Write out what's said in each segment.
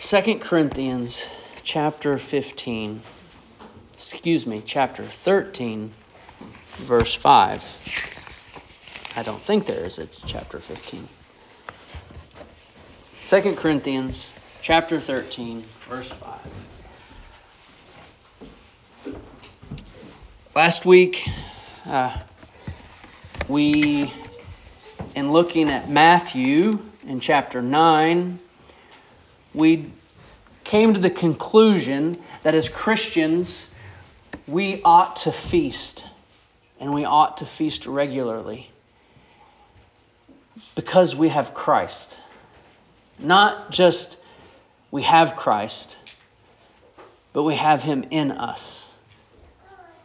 2 Corinthians chapter 15, excuse me, chapter 13, verse 5. I don't think there is a chapter 15. 2 Corinthians chapter 13, verse 5. Last week, uh, we, in looking at Matthew in chapter 9, we came to the conclusion that as Christians, we ought to feast, and we ought to feast regularly because we have Christ. Not just we have Christ, but we have Him in us.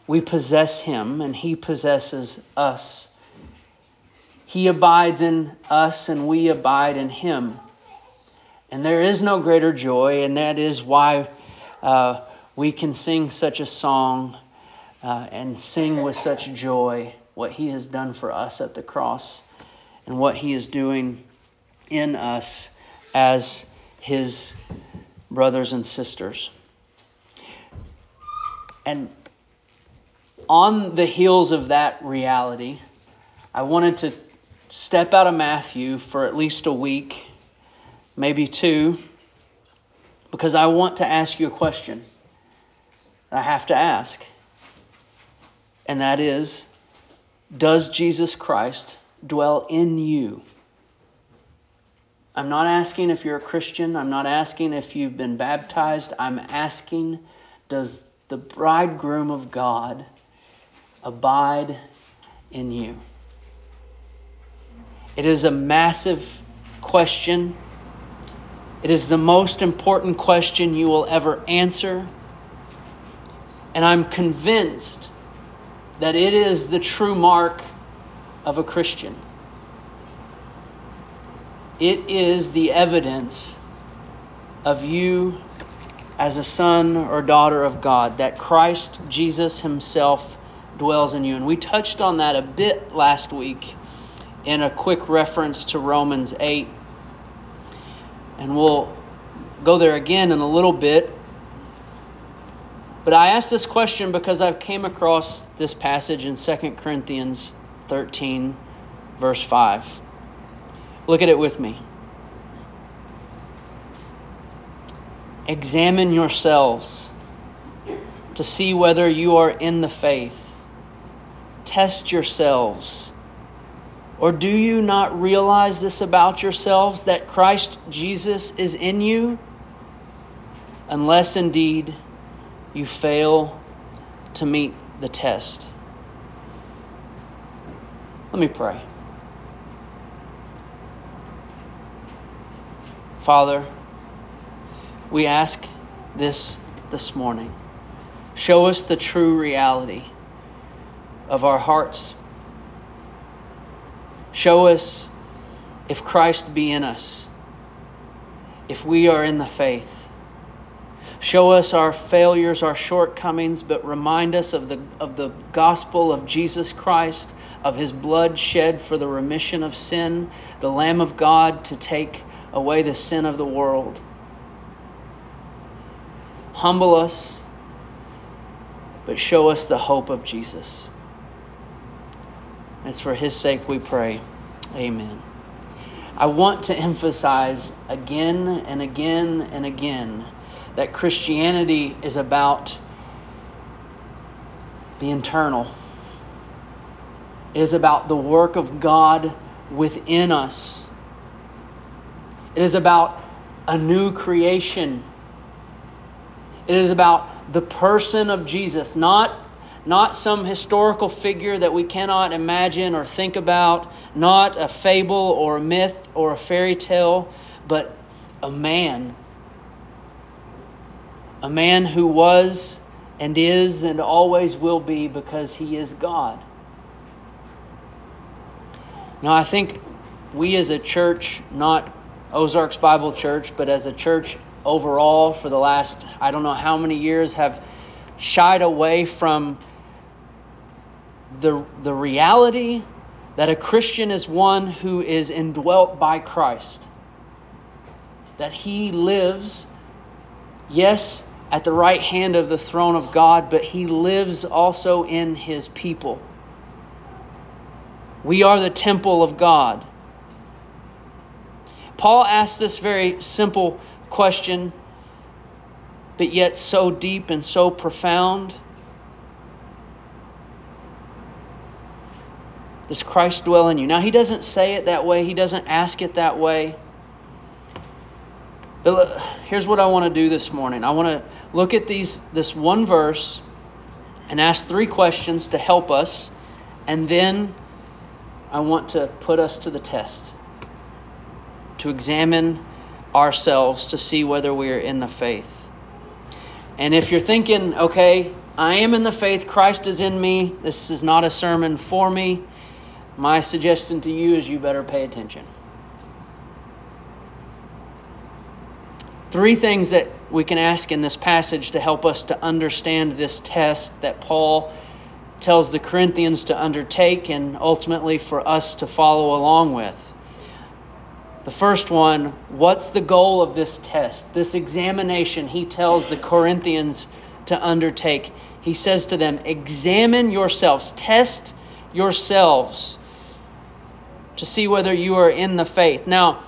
We possess Him, and He possesses us. He abides in us, and we abide in Him. And there is no greater joy, and that is why uh, we can sing such a song uh, and sing with such joy what He has done for us at the cross and what He is doing in us as His brothers and sisters. And on the heels of that reality, I wanted to step out of Matthew for at least a week maybe two, because I want to ask you a question. I have to ask. And that is Does Jesus Christ dwell in you? I'm not asking if you're a Christian. I'm not asking if you've been baptized. I'm asking Does the bridegroom of God abide in you? It is a massive question. It is the most important question you will ever answer. And I'm convinced that it is the true mark of a Christian. It is the evidence of you as a son or daughter of God, that Christ Jesus Himself dwells in you. And we touched on that a bit last week in a quick reference to Romans 8 and we'll go there again in a little bit. But I asked this question because I've came across this passage in 2 Corinthians 13 verse 5. Look at it with me. Examine yourselves to see whether you are in the faith. Test yourselves or do you not realize this about yourselves that Christ Jesus is in you? Unless indeed you fail to meet the test. Let me pray. Father, we ask this this morning. Show us the true reality of our hearts Show us if Christ be in us, if we are in the faith. Show us our failures, our shortcomings, but remind us of the, of the gospel of Jesus Christ, of his blood shed for the remission of sin, the Lamb of God to take away the sin of the world. Humble us, but show us the hope of Jesus. It's for His sake we pray. Amen. I want to emphasize again and again and again that Christianity is about the internal. It is about the work of God within us. It is about a new creation. It is about the person of Jesus, not not some historical figure that we cannot imagine or think about, not a fable or a myth or a fairy tale, but a man. A man who was and is and always will be because he is God. Now, I think we as a church, not Ozarks Bible Church, but as a church overall for the last, I don't know how many years, have shied away from the, the reality that a Christian is one who is indwelt by Christ, that he lives yes, at the right hand of the throne of God, but he lives also in his people. We are the temple of God. Paul asks this very simple question, but yet so deep and so profound. Does Christ dwell in you? Now, he doesn't say it that way, he doesn't ask it that way. But here's what I want to do this morning. I want to look at these this one verse and ask three questions to help us, and then I want to put us to the test. To examine ourselves to see whether we are in the faith. And if you're thinking, okay, I am in the faith, Christ is in me, this is not a sermon for me, my suggestion to you is you better pay attention. Three things that we can ask in this passage to help us to understand this test that Paul tells the Corinthians to undertake and ultimately for us to follow along with. The first one, what's the goal of this test? This examination he tells the Corinthians to undertake. He says to them, Examine yourselves, test yourselves to see whether you are in the faith. Now,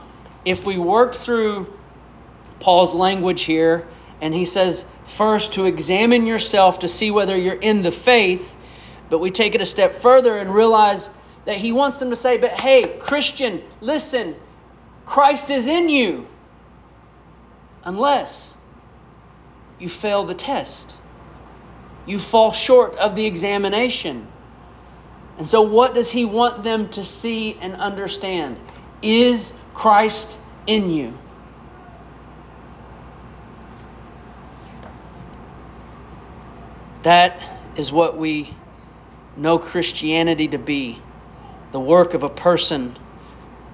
if we work through Paul's language here, and he says, first, to examine yourself to see whether you're in the faith. But we take it a step further and realize that he wants them to say, but hey, Christian, listen, Christ is in you. Unless you fail the test, you fall short of the examination. And so, what does he want them to see and understand? Is Christ in you? That is what we know Christianity to be the work of a person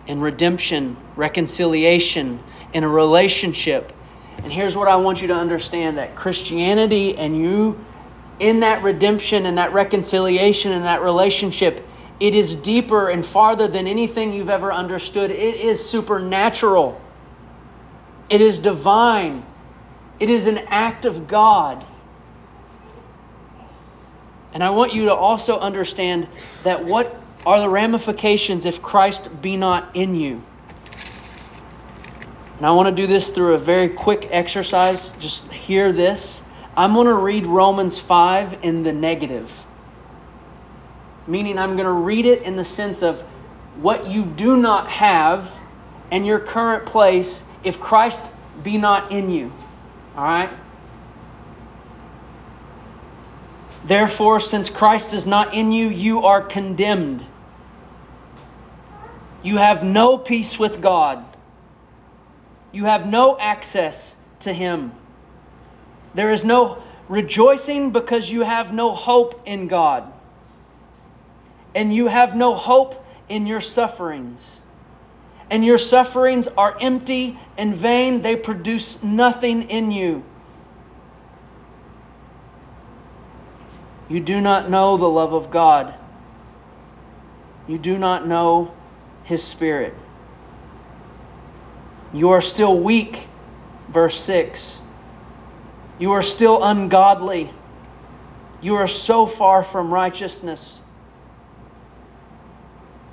in redemption, reconciliation, in a relationship. And here's what I want you to understand that Christianity and you in that redemption and that reconciliation and that relationship, it is deeper and farther than anything you've ever understood. It is supernatural, it is divine, it is an act of God. And I want you to also understand that what are the ramifications if Christ be not in you? And I want to do this through a very quick exercise. Just hear this. I'm going to read Romans 5 in the negative, meaning I'm going to read it in the sense of what you do not have and your current place if Christ be not in you. All right? Therefore, since Christ is not in you, you are condemned. You have no peace with God. You have no access to Him. There is no rejoicing because you have no hope in God. And you have no hope in your sufferings. And your sufferings are empty and vain, they produce nothing in you. You do not know the love of God. You do not know His Spirit. You are still weak, verse 6. You are still ungodly. You are so far from righteousness.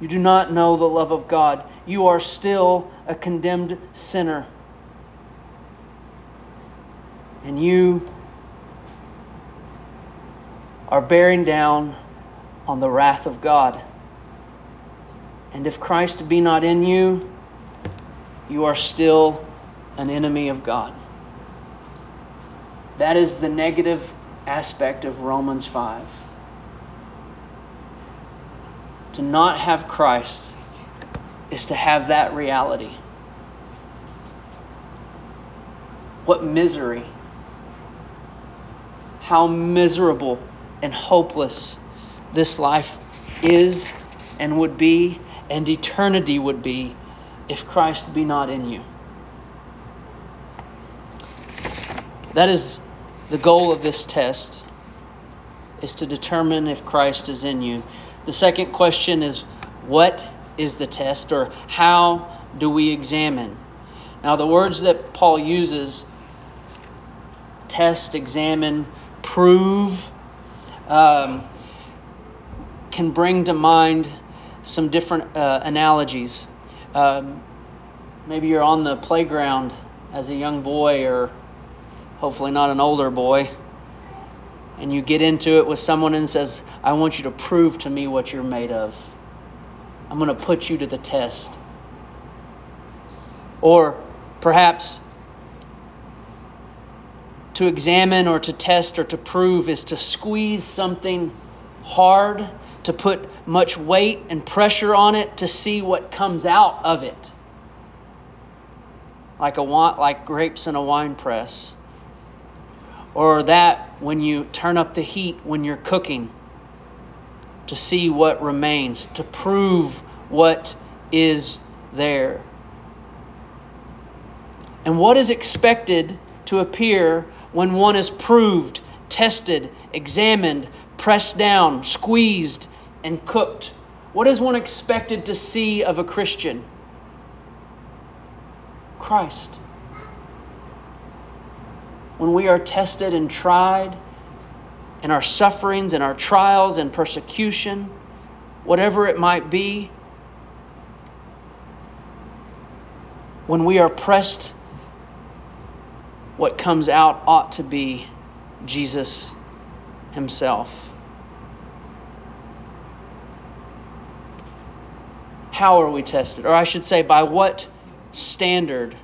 You do not know the love of God. You are still a condemned sinner. And you are bearing down on the wrath of God. And if Christ be not in you, you are still an enemy of God. That is the negative aspect of Romans 5. To not have Christ is to have that reality. What misery. How miserable and hopeless this life is and would be and eternity would be if Christ be not in you. That is the goal of this test is to determine if Christ is in you. The second question is what is the test or how do we examine? Now the words that Paul uses test, examine, prove um, can bring to mind some different uh, analogies. Um, maybe you're on the playground as a young boy, or hopefully not an older boy, and you get into it with someone and says, I want you to prove to me what you're made of. I'm going to put you to the test. Or perhaps to examine or to test or to prove is to squeeze something hard, to put much weight and pressure on it to see what comes out of it. Like a like grapes in a wine press. Or that when you turn up the heat when you're cooking to see what remains, to prove what is there. And what is expected to appear when one is proved, tested, examined, pressed down, squeezed, and cooked? What is one expected to see of a Christian? Christ. When we are tested and tried, in our sufferings and our trials and persecution, whatever it might be, when we are pressed what comes out ought to be Jesus Himself. How are we tested? Or I should say, by what standard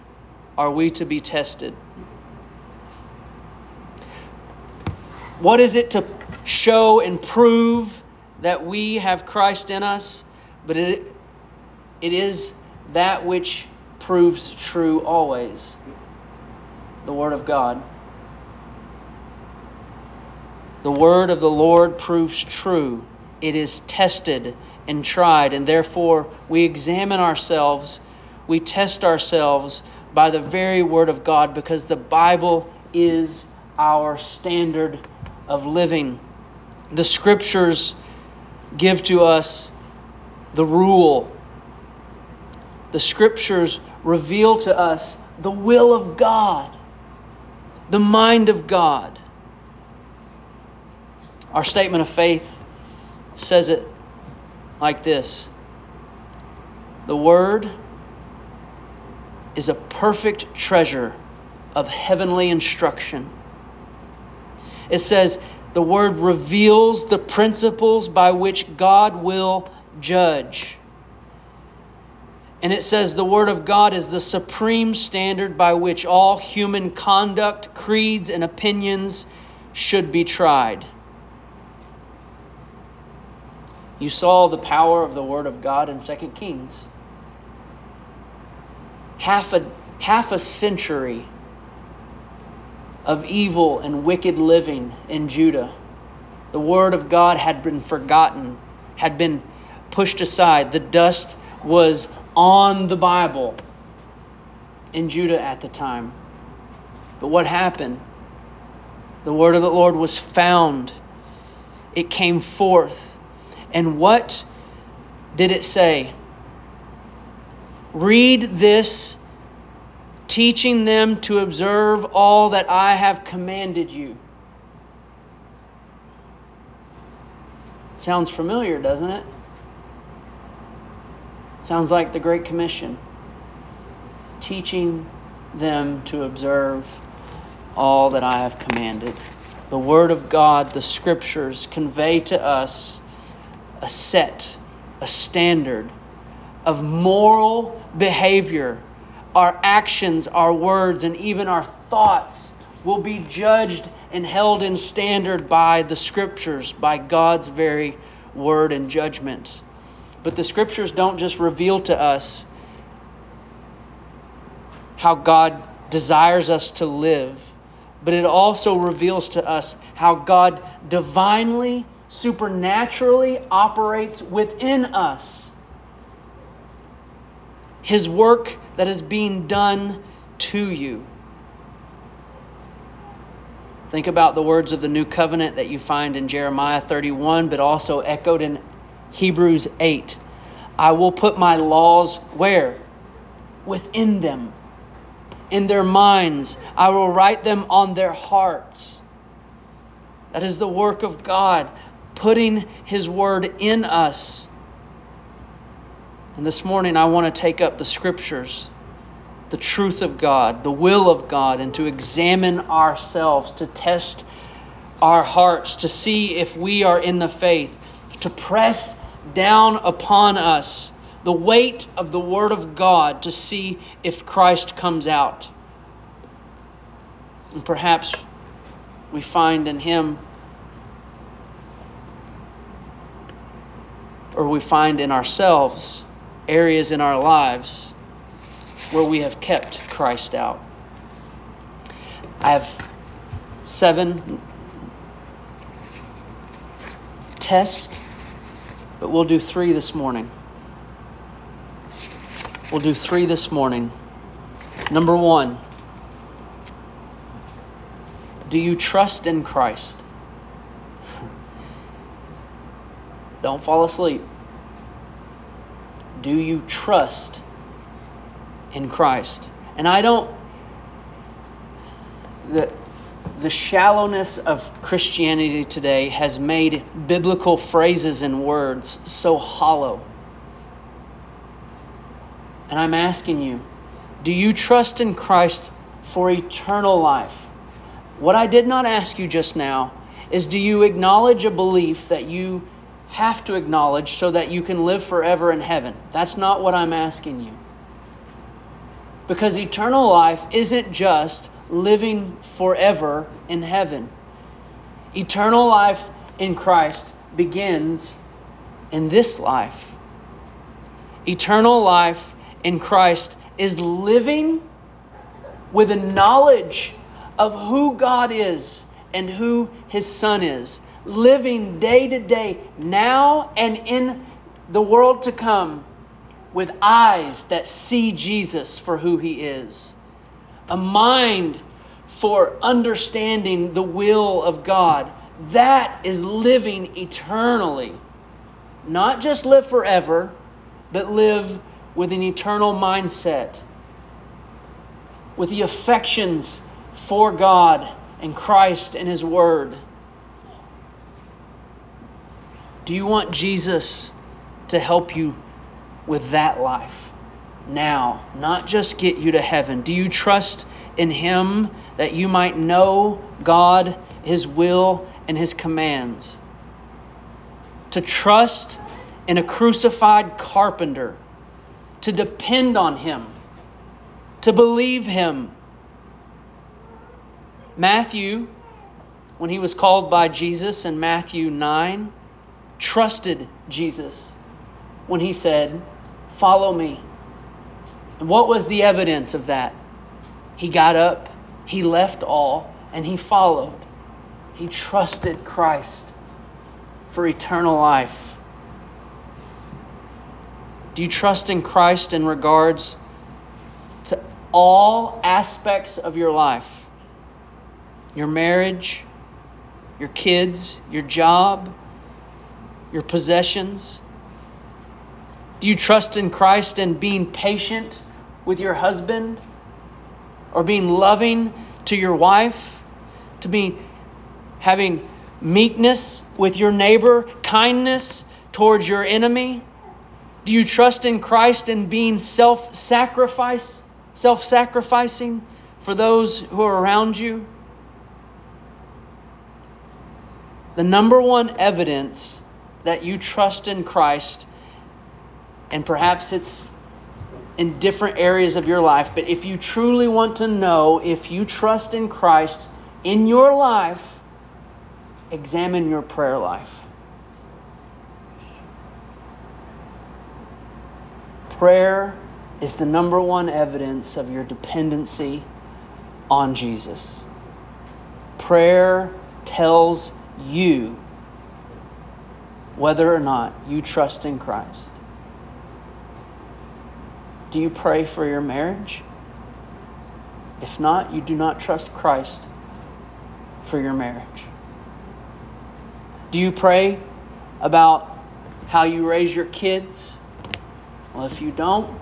are we to be tested? What is it to show and prove that we have Christ in us? But it, it is that which proves true always the Word of God. The Word of the Lord proves true. It is tested and tried, and therefore we examine ourselves, we test ourselves by the very Word of God because the Bible is our standard of living. The Scriptures give to us the rule. The Scriptures reveal to us the will of God the mind of God. Our statement of faith says it like this The Word is a perfect treasure of heavenly instruction. It says, the Word reveals the principles by which God will judge. And it says the Word of God is the supreme standard by which all human conduct, creeds, and opinions should be tried. You saw the power of the Word of God in 2 Kings. Half a, half a century of evil and wicked living in Judah. The Word of God had been forgotten, had been pushed aside. The dust was on the Bible in Judah at the time. But what happened? The word of the Lord was found, it came forth. And what did it say? Read this, teaching them to observe all that I have commanded you. Sounds familiar, doesn't it? Sounds like the Great Commission. Teaching them to observe all that I have commanded. The Word of God, the Scriptures, convey to us a set, a standard of moral behavior. Our actions, our words, and even our thoughts will be judged and held in standard by the Scriptures, by God's very word and judgment. But the scriptures don't just reveal to us how God desires us to live, but it also reveals to us how God divinely, supernaturally operates within us. His work that is being done to you. Think about the words of the new covenant that you find in Jeremiah 31, but also echoed in Hebrews 8. I will put my laws where? Within them. in their minds, I will write them on their hearts. That is the work of God, putting His word in us. And this morning, I want to take up the scriptures, the truth of God, the will of God, and to examine ourselves, to test our hearts, to see if we are in the faith, to press down upon us the weight of the Word of God to see if Christ comes out. And perhaps we find in Him, or we find in ourselves, areas in our lives where we have kept Christ out. I have seven tests, but we'll do three this morning. We'll do three this morning. Number one, do you trust in Christ? Don't fall asleep. Do you trust in Christ? And I don't. The, the shallowness of Christianity today has made biblical phrases and words so hollow. And I'm asking you, do you trust in Christ for eternal life? What I did not ask you just now is do you acknowledge a belief that you have to acknowledge so that you can live forever in heaven? That's not what I'm asking you. Because eternal life isn't just living forever in heaven. Eternal life in Christ begins in this life. Eternal life in Christ is living with a knowledge of who God is and who His Son is. Living day to day, now and in the world to come, with eyes that see Jesus for who He is. A mind for understanding the will of God. That is living eternally. Not just live forever, but live with an eternal mindset, with the affections for God and Christ and His Word? Do you want Jesus to help you with that life now, not just get you to heaven? Do you trust in Him that you might know God, His will, and His commands? To trust in a crucified carpenter to depend on Him, to believe Him. Matthew, when he was called by Jesus in Matthew 9, trusted Jesus when he said, Follow me. And what was the evidence of that? He got up, he left all, and he followed. He trusted Christ for eternal life. Do you trust in Christ in regards to all aspects of your life? Your marriage, your kids, your job, your possessions? Do you trust in Christ in being patient with your husband or being loving to your wife? To be having meekness with your neighbor, kindness towards your enemy? Do you trust in Christ in being self-sacrifice, self-sacrificing for those who are around you? The number one evidence that you trust in Christ, and perhaps it's in different areas of your life, but if you truly want to know if you trust in Christ in your life, examine your prayer life. Prayer is the number one evidence of your dependency on Jesus. Prayer tells you whether or not you trust in Christ. Do you pray for your marriage? If not, you do not trust Christ for your marriage. Do you pray about how you raise your kids? Well, if you don't,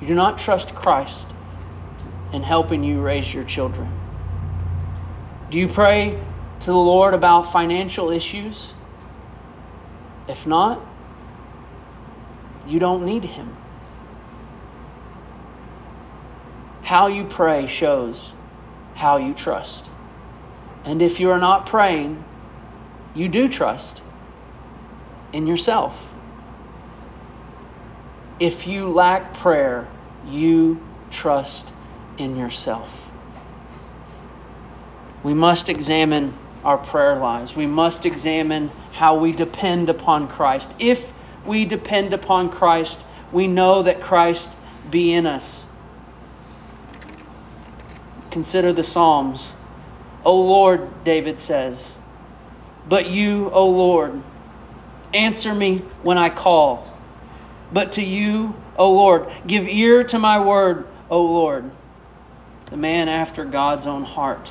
you do not trust Christ in helping you raise your children? Do you pray to the Lord about financial issues? If not, you don't need Him. How you pray shows how you trust. And if you are not praying, you do trust in yourself. If you lack prayer, you trust in yourself. We must examine our prayer lives. We must examine how we depend upon Christ. If we depend upon Christ, we know that Christ be in us. Consider the Psalms. O Lord, David says, but you, O Lord, answer me when I call. But to you, O Lord, give ear to my word, O Lord. The man after God's own heart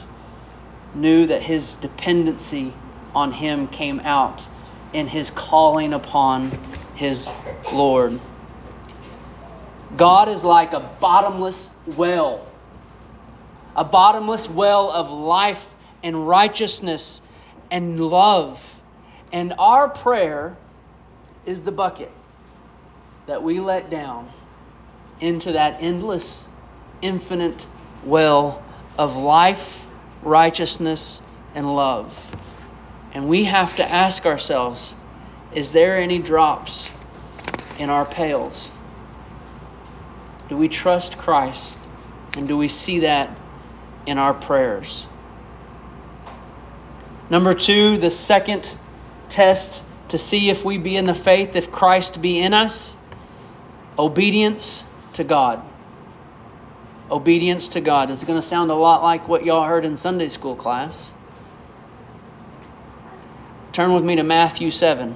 knew that his dependency on him came out in his calling upon his Lord. God is like a bottomless well, a bottomless well of life and righteousness and love. And our prayer is the bucket that we let down into that endless, infinite well of life, righteousness, and love. And we have to ask ourselves is there any drops in our pails? Do we trust Christ? And do we see that in our prayers? Number two, the second test to see if we be in the faith, if Christ be in us, obedience to God. Obedience to God. Is going to sound a lot like what y'all heard in Sunday school class. Turn with me to Matthew 7.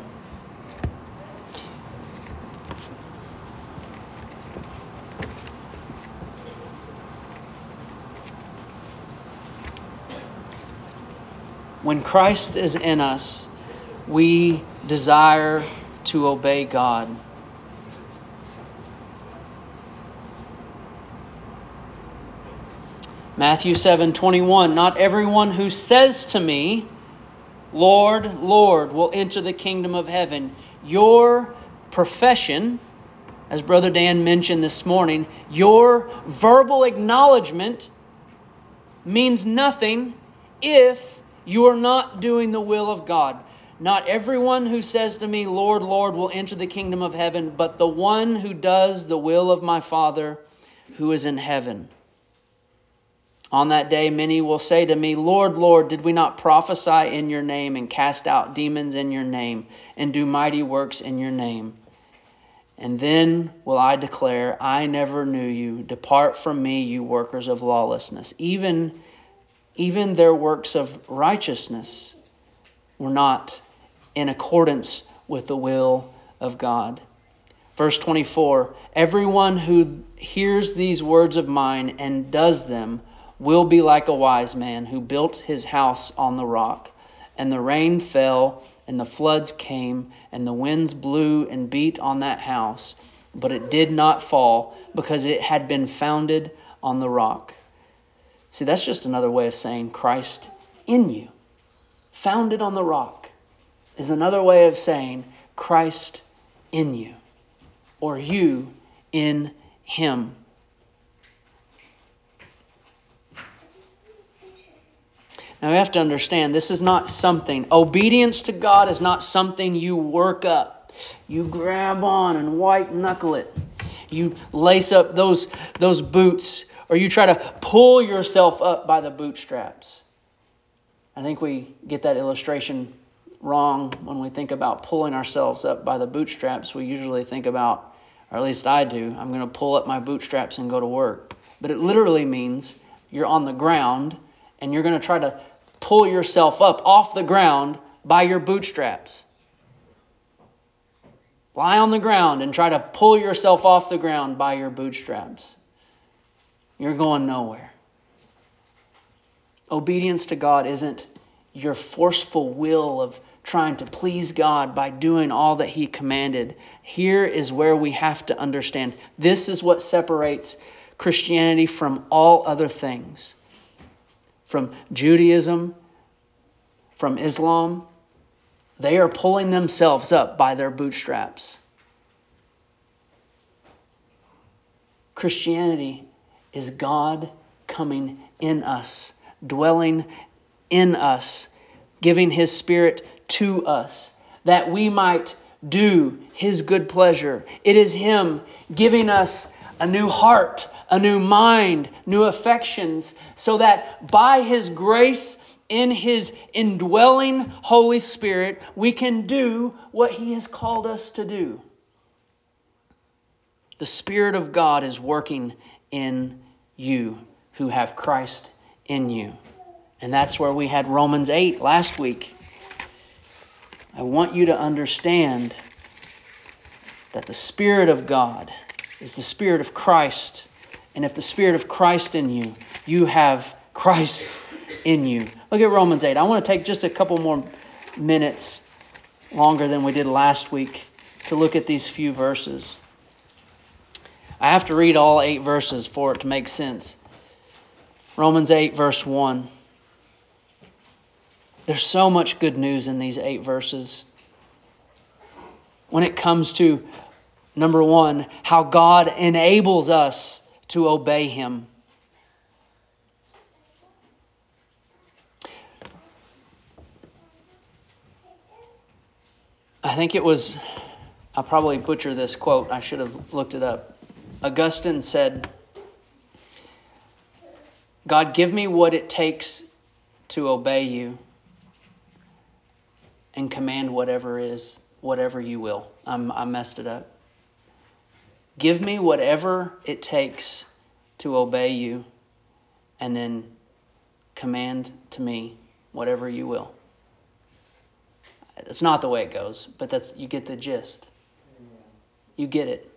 When Christ is in us, we desire to obey God. Matthew 7:21 Not everyone who says to me, Lord, Lord, will enter the kingdom of heaven. Your profession, as Brother Dan mentioned this morning, your verbal acknowledgement means nothing if you are not doing the will of God. Not everyone who says to me, Lord, Lord, will enter the kingdom of heaven, but the one who does the will of my Father who is in heaven. On that day, many will say to me, Lord, Lord, did we not prophesy in your name and cast out demons in your name and do mighty works in your name? And then will I declare, I never knew you. Depart from me, you workers of lawlessness. Even even their works of righteousness were not in accordance with the will of God. Verse 24 Everyone who hears these words of mine and does them will be like a wise man who built his house on the rock. And the rain fell, and the floods came, and the winds blew and beat on that house, but it did not fall because it had been founded on the rock. See, that's just another way of saying Christ in you, founded on the rock, is another way of saying Christ in you, or you in him. Now we have to understand this is not something, obedience to God is not something you work up. You grab on and white knuckle it. You lace up those, those boots or you try to pull yourself up by the bootstraps. I think we get that illustration wrong when we think about pulling ourselves up by the bootstraps. We usually think about, or at least I do, I'm going to pull up my bootstraps and go to work. But it literally means you're on the ground and you're going to try to pull yourself up off the ground by your bootstraps. Lie on the ground and try to pull yourself off the ground by your bootstraps you're going nowhere. Obedience to God isn't your forceful will of trying to please God by doing all that He commanded. Here is where we have to understand this is what separates Christianity from all other things, from Judaism, from Islam. They are pulling themselves up by their bootstraps. Christianity is God coming in us, dwelling in us, giving His Spirit to us, that we might do His good pleasure. It is Him giving us a new heart, a new mind, new affections, so that by His grace, in His indwelling Holy Spirit, we can do what He has called us to do. The Spirit of God is working in you who have Christ in you. And that's where we had Romans 8 last week. I want you to understand that the Spirit of God is the Spirit of Christ. And if the Spirit of Christ in you, you have Christ in you. Look at Romans 8. I want to take just a couple more minutes longer than we did last week to look at these few verses. I have to read all eight verses for it to make sense. Romans 8, verse 1. There's so much good news in these eight verses. When it comes to, number one, how God enables us to obey Him. I think it was, I'll probably butcher this quote. I should have looked it up. Augustine said, God, give me what it takes to obey you and command whatever is, whatever you will. I'm, I messed it up. Give me whatever it takes to obey you, and then command to me whatever you will. It's not the way it goes, but that's you get the gist. You get it.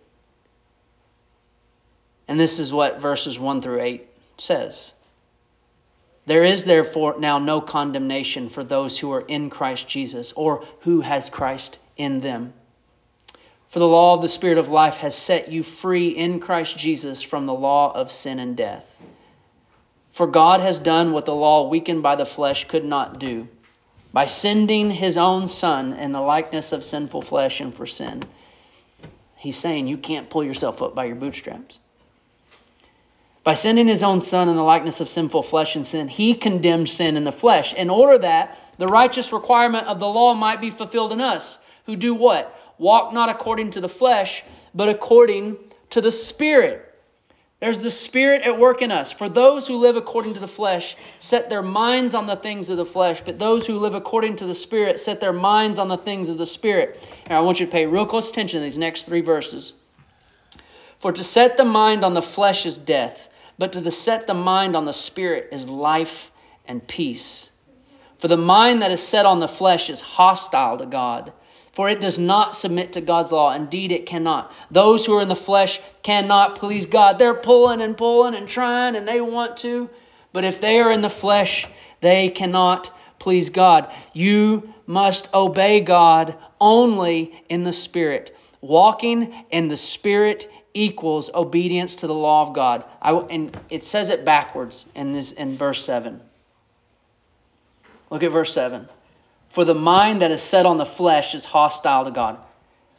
And this is what verses 1 through 8 says. There is therefore now no condemnation for those who are in Christ Jesus or who has Christ in them. For the law of the Spirit of life has set you free in Christ Jesus from the law of sin and death. For God has done what the law weakened by the flesh could not do, by sending his own Son in the likeness of sinful flesh and for sin. He's saying you can't pull yourself up by your bootstraps. By sending his own Son in the likeness of sinful flesh and sin, he condemned sin in the flesh, in order that the righteous requirement of the law might be fulfilled in us, who do what? Walk not according to the flesh, but according to the Spirit. There's the Spirit at work in us. For those who live according to the flesh set their minds on the things of the flesh, but those who live according to the Spirit set their minds on the things of the Spirit. And I want you to pay real close attention to these next three verses. For to set the mind on the flesh is death but to the set the mind on the Spirit is life and peace. For the mind that is set on the flesh is hostile to God, for it does not submit to God's law. Indeed, it cannot. Those who are in the flesh cannot please God. They're pulling and pulling and trying, and they want to. But if they are in the flesh, they cannot please God. You must obey God only in the Spirit. Walking in the Spirit equals obedience to the law of God. I, and it says it backwards in this in verse 7. Look at verse 7. For the mind that is set on the flesh is hostile to God,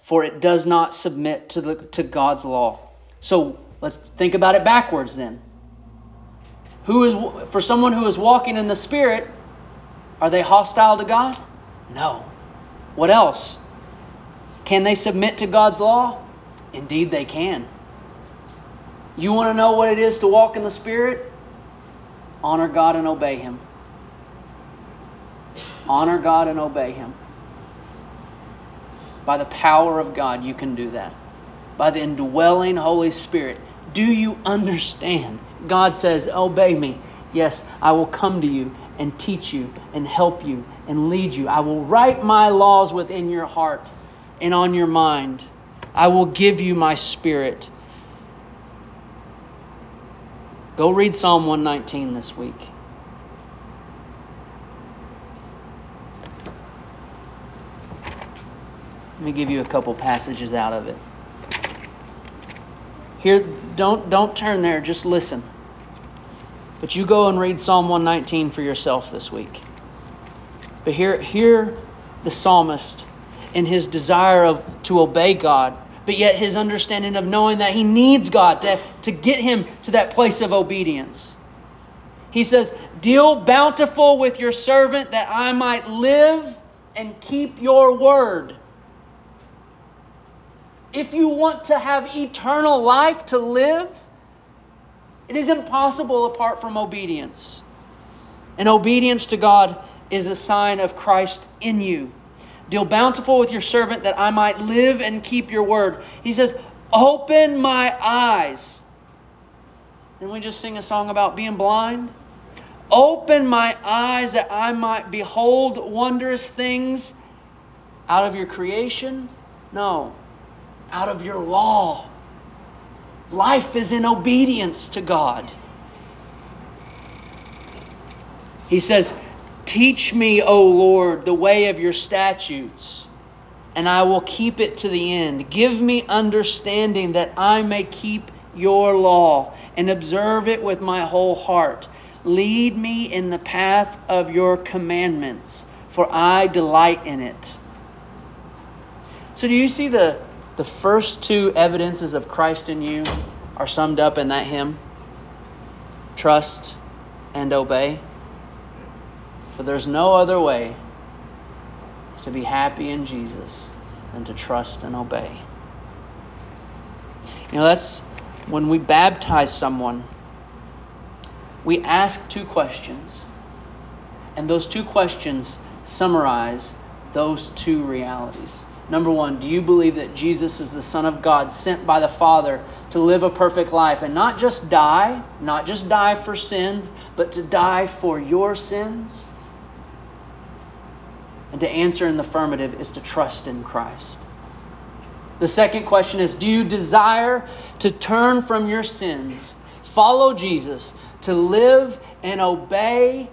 for it does not submit to, the, to God's law. So let's think about it backwards then. Who is for someone who is walking in the Spirit, are they hostile to God? No. What else? Can they submit to God's law? Indeed, they can. You want to know what it is to walk in the Spirit? Honor God and obey Him. Honor God and obey Him. By the power of God, you can do that. By the indwelling Holy Spirit. Do you understand? God says, Obey me. Yes, I will come to you and teach you and help you and lead you. I will write my laws within your heart and on your mind. I will give you my spirit. Go read Psalm 119 this week. Me give you a couple passages out of it. Here, don't, don't turn there, just listen. But you go and read Psalm 119 for yourself this week. But hear, hear the psalmist in his desire of, to obey God, but yet his understanding of knowing that he needs God to, to get him to that place of obedience. He says, Deal bountiful with your servant that I might live and keep your word. If you want to have eternal life to live, it is impossible apart from obedience. And obedience to God is a sign of Christ in you. Deal bountiful with your servant that I might live and keep your word. He says, Open my eyes. Didn't we just sing a song about being blind? Open my eyes that I might behold wondrous things out of your creation? No, out of your law. Life is in obedience to God. He says, Teach me, O Lord, the way of your statutes, and I will keep it to the end. Give me understanding that I may keep your law and observe it with my whole heart. Lead me in the path of your commandments, for I delight in it. So, do you see the, the first two evidences of Christ in you are summed up in that hymn? Trust and obey. For there's no other way to be happy in Jesus than to trust and obey. You know, that's when we baptize someone we ask two questions, and those two questions summarize those two realities. Number one, do you believe that Jesus is the Son of God sent by the Father to live a perfect life and not just die, not just die for sins, but to die for your sins? And to answer in the affirmative is to trust in Christ. The second question is Do you desire to turn from your sins, follow Jesus, to live and obey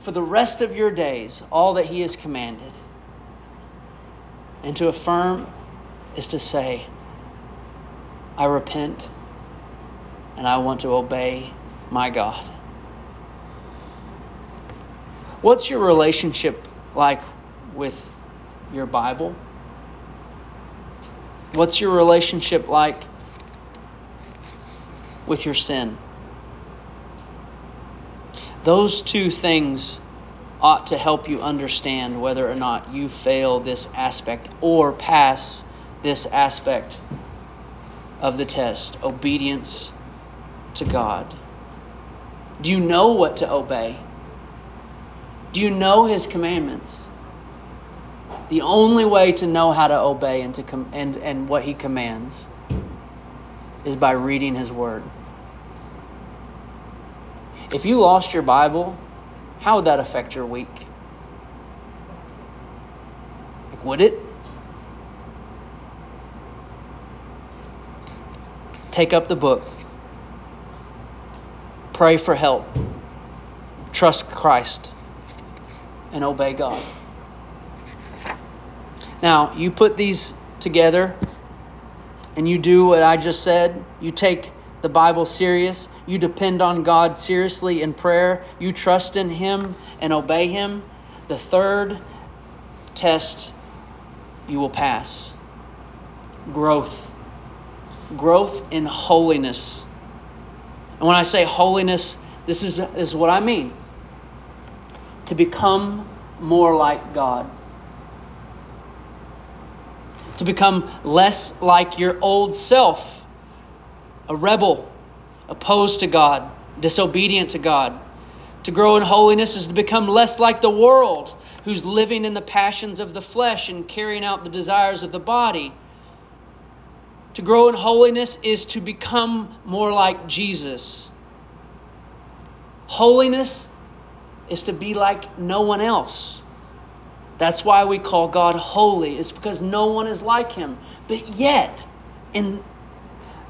for the rest of your days all that He has commanded. And to affirm is to say, I repent and I want to obey my God. What's your relationship like with your Bible? What's your relationship like with your sin? Those two things ought to help you understand whether or not you fail this aspect or pass this aspect of the test obedience to God. Do you know what to obey? Do you know His commandments? The only way to know how to obey and, to com- and, and what He commands is by reading His Word. If you lost your Bible, how would that affect your week? Like, would it? Take up the book. Pray for help. Trust Christ. And obey God. Now, you put these together and you do what I just said. You take the Bible serious. You depend on God seriously in prayer. You trust in Him and obey Him. The third test you will pass growth. Growth in holiness. And when I say holiness, this is, is what I mean to become more like God. To become less like your old self a rebel, opposed to God, disobedient to God. To grow in holiness is to become less like the world, who's living in the passions of the flesh and carrying out the desires of the body. To grow in holiness is to become more like Jesus. Holiness is to be like no one else. That's why we call God holy, it's because no one is like him. But yet, in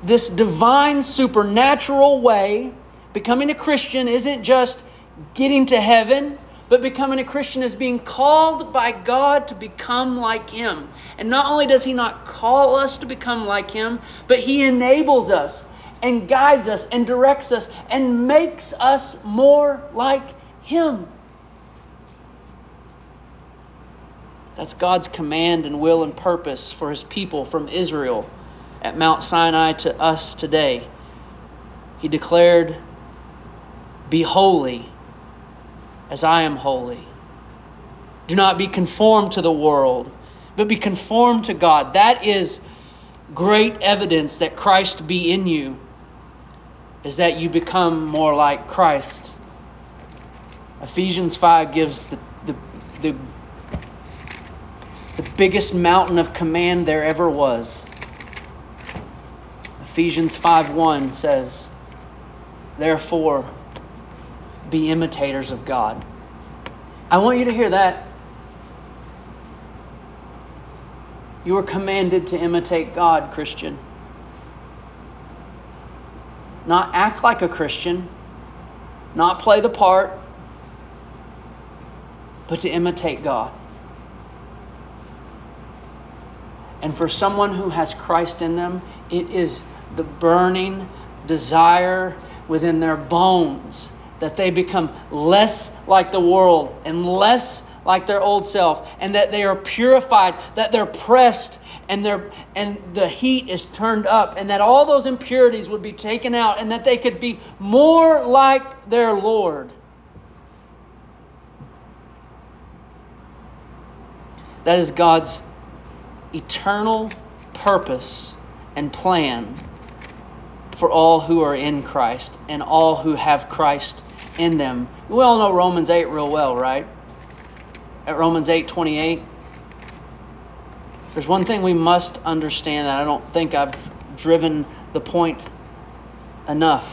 this divine, supernatural way, becoming a Christian isn't just getting to heaven, but becoming a Christian is being called by God to become like Him. And not only does He not call us to become like Him, but He enables us and guides us and directs us and makes us more like Him. That's God's command and will and purpose for His people from Israel at Mount Sinai to us today. He declared, Be holy as I am holy. Do not be conformed to the world, but be conformed to God. That is great evidence that Christ be in you, is that you become more like Christ. Ephesians 5 gives the, the, the, the biggest mountain of command there ever was. Ephesians 5:1 says, Therefore, be imitators of God. I want you to hear that. You are commanded to imitate God, Christian. Not act like a Christian, not play the part, but to imitate God. And for someone who has Christ in them, it is the burning desire within their bones that they become less like the world and less like their old self and that they are purified that they're pressed and they and the heat is turned up and that all those impurities would be taken out and that they could be more like their lord. That is god's eternal purpose and plan for all who are in Christ and all who have Christ in them. We all know Romans 8 real well, right? At Romans 8 28. There's one thing we must understand that I don't think I've driven the point enough.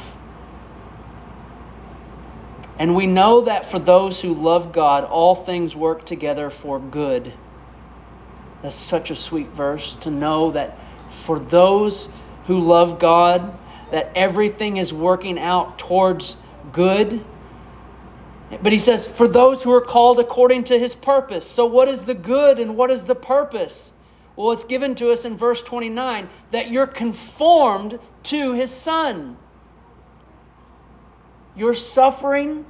And we know that for those who love God, all things work together for good. That's such a sweet verse to know that for those who love God, that everything is working out towards good. But he says, for those who are called according to his purpose. So, what is the good and what is the purpose? Well, it's given to us in verse 29 that you're conformed to his son. Your suffering,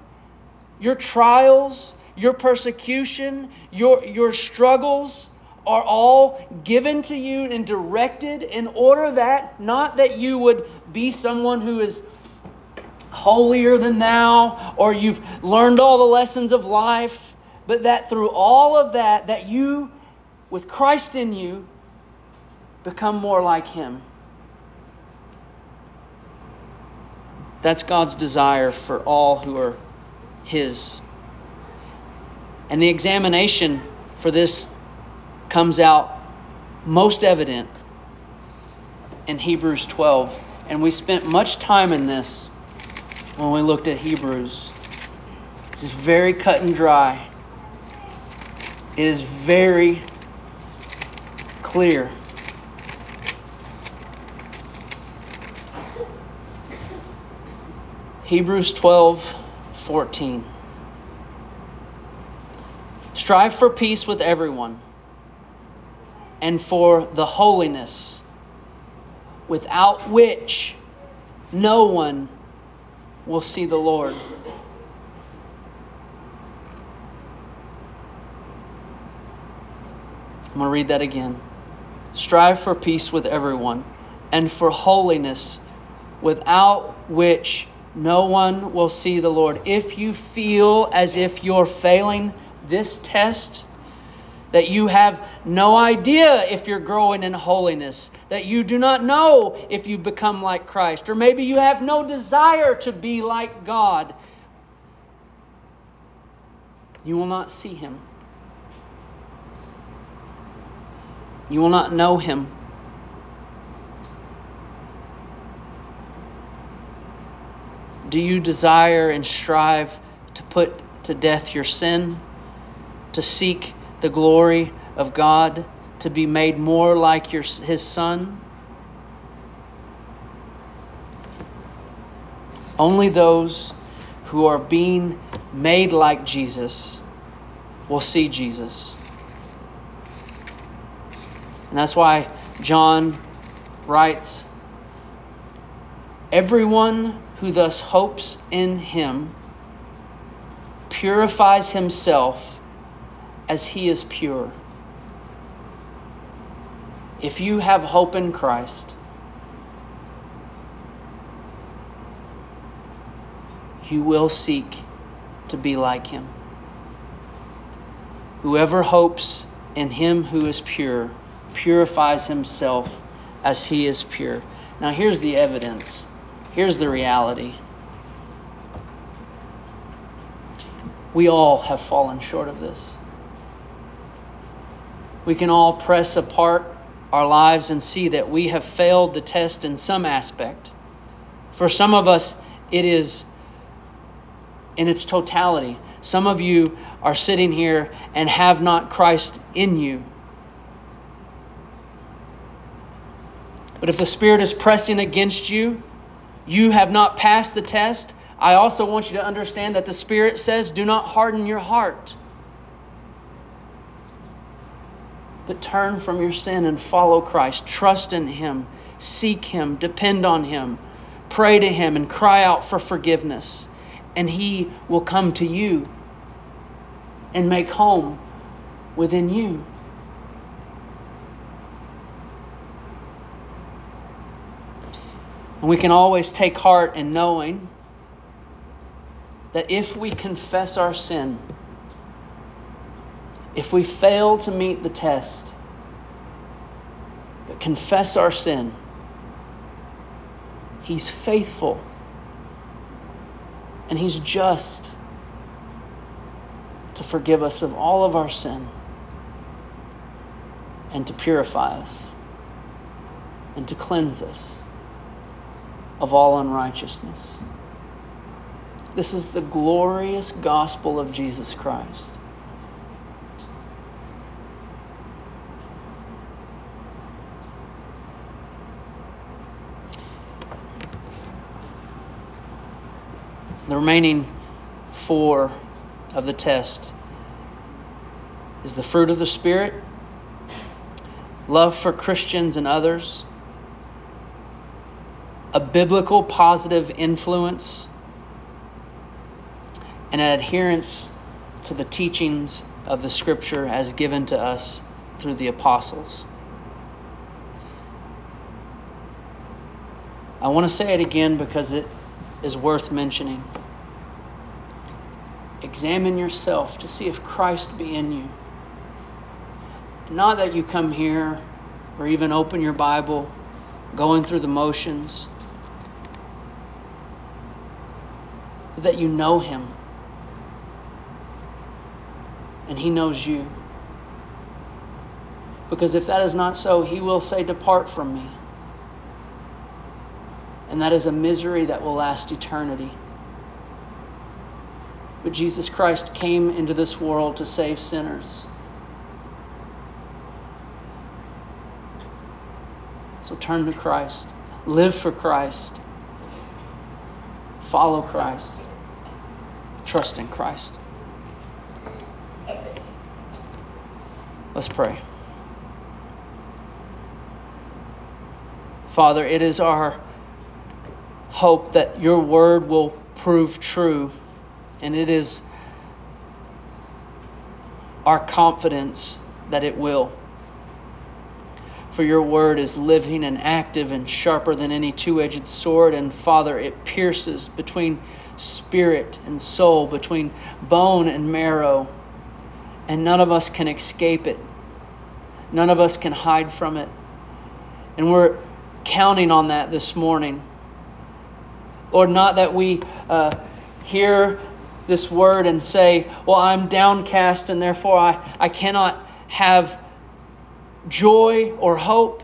your trials, your persecution, your, your struggles, are all given to you and directed in order that, not that you would be someone who is holier than thou or you've learned all the lessons of life, but that through all of that, that you, with Christ in you, become more like Him. That's God's desire for all who are His. And the examination for this comes out most evident in Hebrews 12. And we spent much time in this when we looked at Hebrews. It's very cut and dry. It is very clear. Hebrews 12, 14. Strive for peace with everyone and for the holiness without which no one will see the Lord. I'm going to read that again. Strive for peace with everyone and for holiness without which no one will see the Lord. If you feel as if you're failing this test, that you have no idea if you're growing in holiness, that you do not know if you become like Christ, or maybe you have no desire to be like God, you will not see Him. You will not know Him. Do you desire and strive to put to death your sin, to seek the glory of God, to be made more like your, His Son? Only those who are being made like Jesus will see Jesus. And that's why John writes Everyone who thus hopes in him purifies himself as he is pure. If you have hope in Christ, you will seek to be like him. Whoever hopes in him who is pure purifies himself as he is pure. Now, here's the evidence. Here's the reality. We all have fallen short of this. We can all press apart our lives and see that we have failed the test in some aspect. For some of us, it is in its totality. Some of you are sitting here and have not Christ in you. But if the Spirit is pressing against you, you have not passed the test. I also want you to understand that the Spirit says, do not harden your heart. But turn from your sin and follow Christ. Trust in Him. Seek Him. Depend on Him. Pray to Him and cry out for forgiveness. And He will come to you and make home within you. And we can always take heart in knowing that if we confess our sin, if we fail to meet the test, but confess our sin, He's faithful and He's just to forgive us of all of our sin and to purify us and to cleanse us of all unrighteousness. This is the glorious gospel of Jesus Christ. The remaining four of the test is the fruit of the Spirit, love for Christians and others, a biblical positive influence, and an adherence to the teachings of the Scripture as given to us through the apostles. I want to say it again because it is worth mentioning. Examine yourself to see if Christ be in you. Not that you come here or even open your Bible going through the motions, but that you know Him and He knows you. Because if that is not so, He will say, Depart from me. And that is a misery that will last eternity. But Jesus Christ came into this world to save sinners. So turn to Christ. Live for Christ. Follow Christ. Trust in Christ. Let's pray. Father, it is our hope that your word will prove true, and it is our confidence that it will. For your word is living and active and sharper than any two edged sword, and Father, it pierces between spirit and soul, between bone and marrow, and none of us can escape it. None of us can hide from it. And we're counting on that this morning. Lord, not that we uh, hear this word and say, Well, I'm downcast and therefore I, I cannot have joy or hope,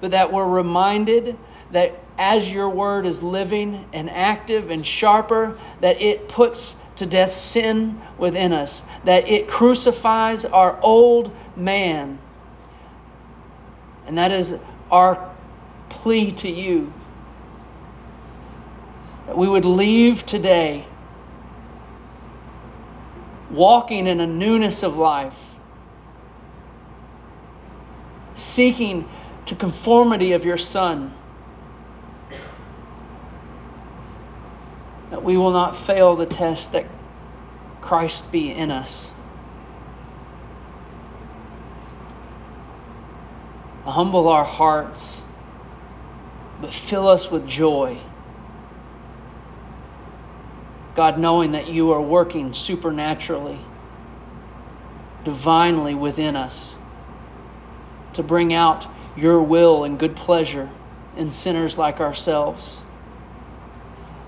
but that we're reminded that as your word is living and active and sharper, that it puts to death sin within us, that it crucifies our old man. And that is our plea to you that we would leave today walking in a newness of life, seeking to conformity of your Son. That we will not fail the test that Christ be in us. Humble our hearts, but fill us with joy. God, knowing that you are working supernaturally, divinely within us to bring out your will and good pleasure in sinners like ourselves.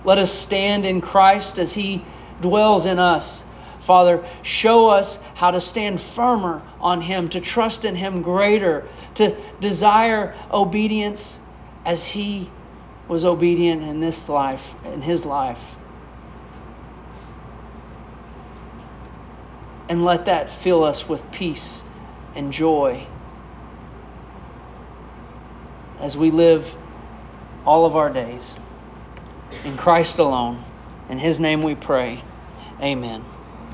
Let us stand in Christ as he dwells in us. Father, show us how to stand firmer on him, to trust in him greater, to desire obedience as he was obedient in this life, in his life. And let that fill us with peace and joy as we live all of our days. In Christ alone. In His name we pray. Amen.